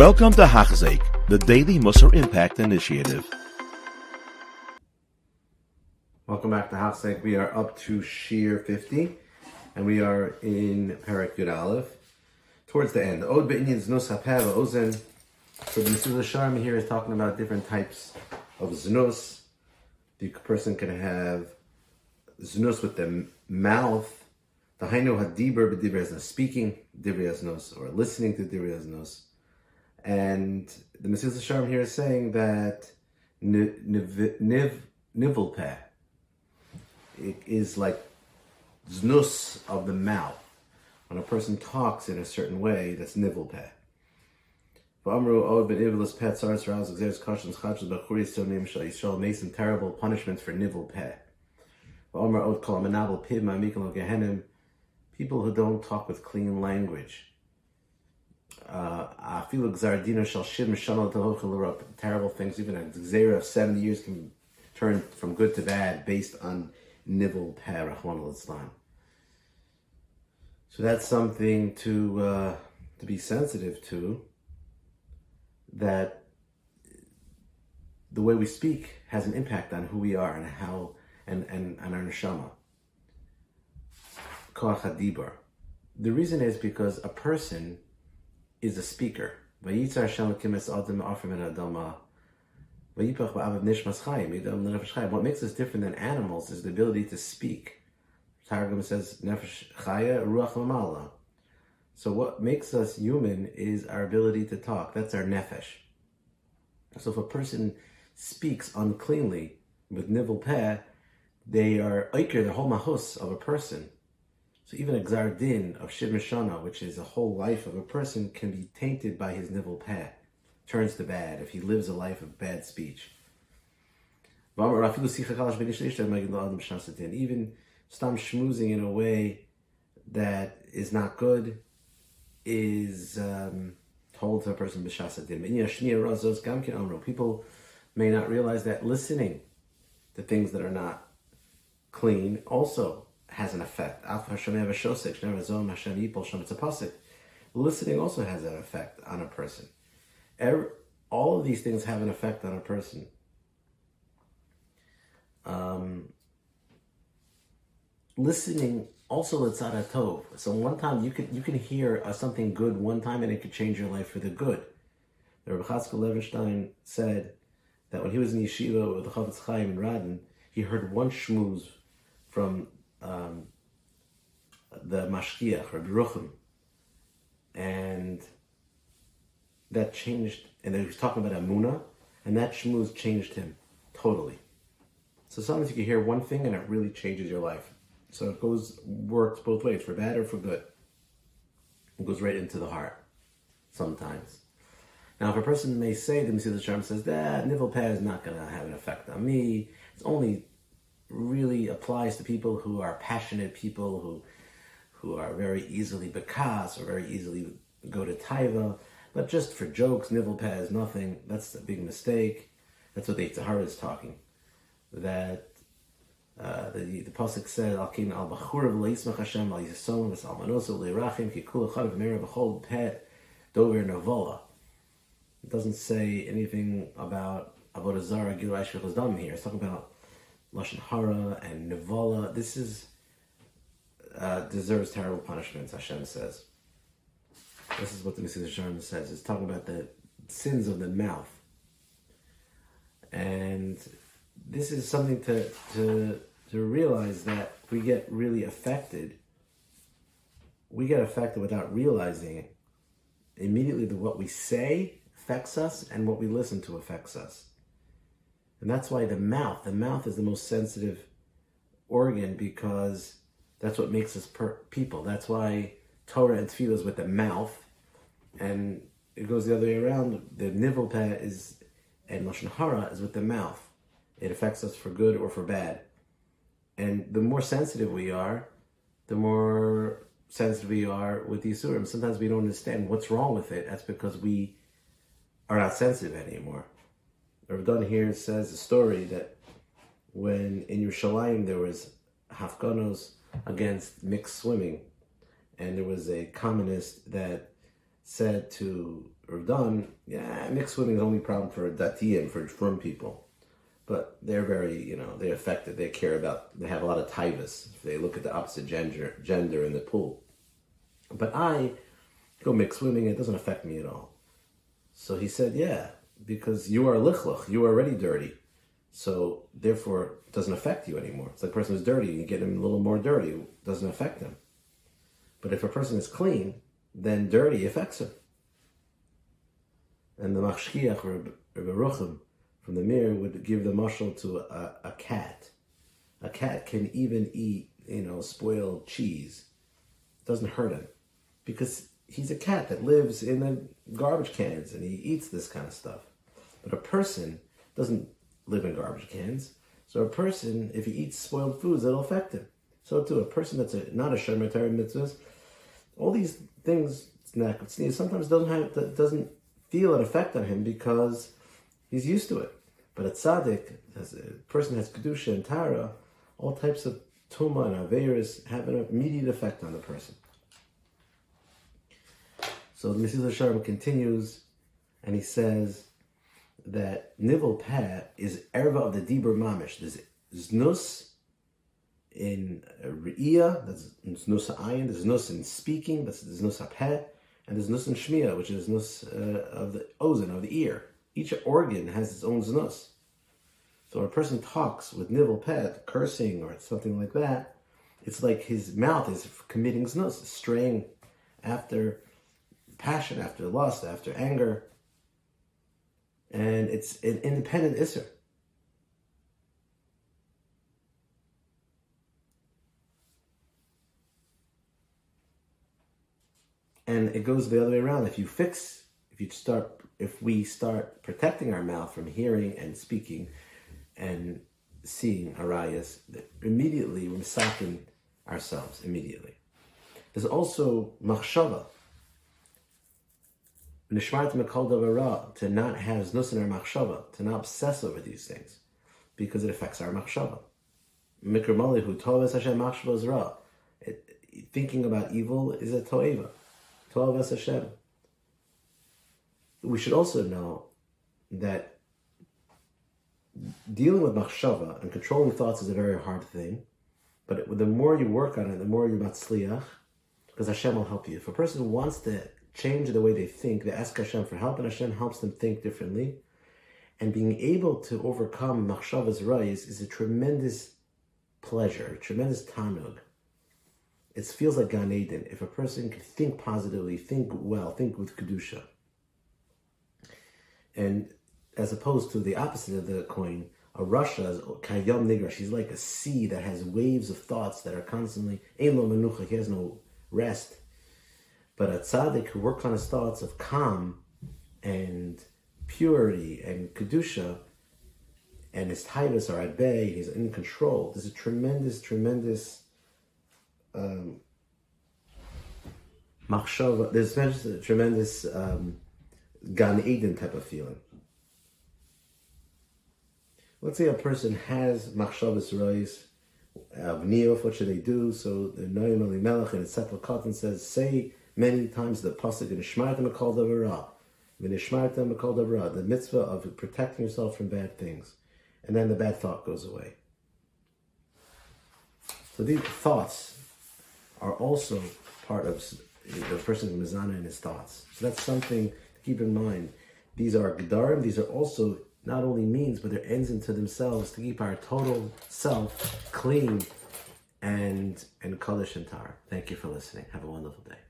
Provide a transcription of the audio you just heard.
Welcome to Hachzik, the Daily Musar Impact Initiative. Welcome back to Hachzik. We are up to Shiur 50, and we are in Perek Yud Aleph, towards the end. Od be'inyan znos hapeh ozen. So the Mesilas Yesharim here is talking about different types of znos. The person can have znos with the mouth, the hainu hadiber b'divrei speaking divrei or listening to divrei. And the Mesilas Yesharim here is saying that niv, niv, nivelpeh is like znus of the mouth. When a person talks in a certain way, that's nivelpeh. Oh, Some terrible punishments for nivel peh. People who don't talk with clean language. Uh, terrible things, even a zera of 70 years can turn from good to bad based on nivel peh, Islam. So that's something to uh, to be sensitive to. That the way we speak has an impact on who we are and how and and, and our neshama. Koach. The reason is because a person is a speaker. What makes us different than animals is the ability to speak. Targum says nefesh chaya ruach lamala. So what makes us human is our ability to talk. That's our nefesh. So if a person speaks uncleanly with nivel peh, they are oiker the whole mahus of a person. So even a gzar din of shiv mishana, which is a whole life of a person, can be tainted by his nivel peh, turns to bad if he lives a life of bad speech. Even stam schmoozing in a way that is not good is um, told to a person b'shasadim. People may not realize that listening to things that are not clean also has an effect. Listening also has an effect on a person. all of these things have an effect on a person. Um, listening also it's a Tov. So one time you can you can hear uh, something good one time and it could change your life for the good. The Rebbe Chatzkel Levenstein said that when he was in yeshiva with the Chofetz Chaim in Radin, he heard one shmooze from um, the Mashgiach, Rabbi Ruchim, and that changed, and he was talking about Amuna, and that shmooze changed him totally. So sometimes you can hear one thing and it really changes your life. So it goes works both ways, for bad or for good. It goes right into the heart sometimes. Now, if a person may say, the Yesharim says that nivel peh is not going to have an effect on me. It's only really applies to people who are passionate people who who are very easily bekas or very easily go to taiva. But just for jokes, nivel is nothing. That's a big mistake. That's what the Yetzer Hara is talking. That uh, the the pasuk said, "Al kin al bachur v'leismach Hashem al yisom v'salmanoso v'leirachim ki kul echad v'mera v'chol pet dover navola." It doesn't say anything about avodah zara gilai shvichas dam here. It's talking about lashon hara and navola. This is uh, deserves terrible punishments. Hashem says. This is what the Mesilas Yesharim says. It's talking about the sins of the mouth, and this is something to to to realize that we get really affected. We get affected without realizing it. Immediately, the, what we say affects us, and what we listen to affects us. And that's why the mouth, the mouth is the most sensitive organ because that's what makes us per- people. That's why Torah and Tefillah is with the mouth, and it goes the other way around. The nivel peh is and lashon hara is with the mouth. It affects us for good or for bad. And the more sensitive we are, the more sensitive we are with the Isurim. Sometimes we don't understand what's wrong with it. That's because we are not sensitive anymore. Rav Don here says a story that when in Yerushalayim there was hafganos against mixed swimming, and there was a communist that said to Rav yeah, mixed swimming is only problem for datiyim, for frum people. But they're very, you know, they're affected. They care about, they have a lot of tivus. They look at the opposite gender, gender in the pool. But I go mixed swimming, it doesn't affect me at all. So he said, yeah, because you are lichluch, you are already dirty. So therefore, it doesn't affect you anymore. It's like a person is dirty, and you get him a little more dirty, it doesn't affect him. But if a person is clean, then dirty affects him. And the Mashgiach or Ruchim from the Mir would give the mushal to a, a cat. A cat can even eat, you know, spoiled cheese. It doesn't hurt him because he's a cat that lives in the garbage cans and he eats this kind of stuff. But a person doesn't live in garbage cans. So a person, if he eats spoiled foods, it'll affect him. So too, a person that's a, not a shemitah mitzvahs, all these things sometimes doesn't have doesn't feel an effect on him because he's used to it. But a tzaddik, as a person has kedusha and tara, all types of tuma and averis have an immediate effect on the person. So the Mesilas Yesharim continues, and he says that nivel peh is erva of the dibur mamish. There's znus in re'iyah, that's znus ayin. There's znus in speaking, that's znus peh, and there's znus in shmiya, which is znus uh, of the ozen, of the ear. Each organ has its own znus. So when a person talks with nivel pet, cursing or something like that, it's like his mouth is committing znus, straying after passion, after lust, after anger. And it's an independent isser. And it goes the other way around. If you fix, if you start, if we start protecting our mouth from hearing and speaking and seeing arayas, immediately we're misakin ourselves, immediately. There's also machshava, to not have znus in our machshava, to not obsess over these things, because it affects our machshava. Mikramali who toves Hashem machshava ra. Thinking about evil is a toeva. Tovas Hashem. We should also know that dealing with machshava and controlling thoughts is a very hard thing. But the more you work on it, the more you matzliach, because Hashem will help you. If a person wants to change the way they think, they ask Hashem for help, and Hashem helps them think differently. And being able to overcome machshava's rise is a tremendous pleasure, a tremendous tanug. It feels like Gan Eden. If a person can think positively, think well, think with kedusha, and as opposed to the opposite of the coin, a rasha is kayam nigra. She's like a sea that has waves of thoughts that are constantly ein lo menucha. He has no rest. But a tzaddik who works on his thoughts of calm and purity and kedusha, and his tivus are at bay, he's in control. There's a tremendous, tremendous um, machshava. There's a tremendous um, Gan Eden type of feeling. Let's say a person has machshavas rois of niyov, what should they do? So the Noam Elimelech in Sefer Katan says, say many times the pasuk Makal Davara, in Shmarta Makal Davara, the mitzvah of protecting yourself from bad things, and then the bad thought goes away. So these thoughts are also part of the person's mizana and his thoughts. So that's something to keep in mind. These are gedarim. These are also not only means, but they're ends into themselves to keep our total self clean and and kaddish and tar. Thank you for listening. Have a wonderful day.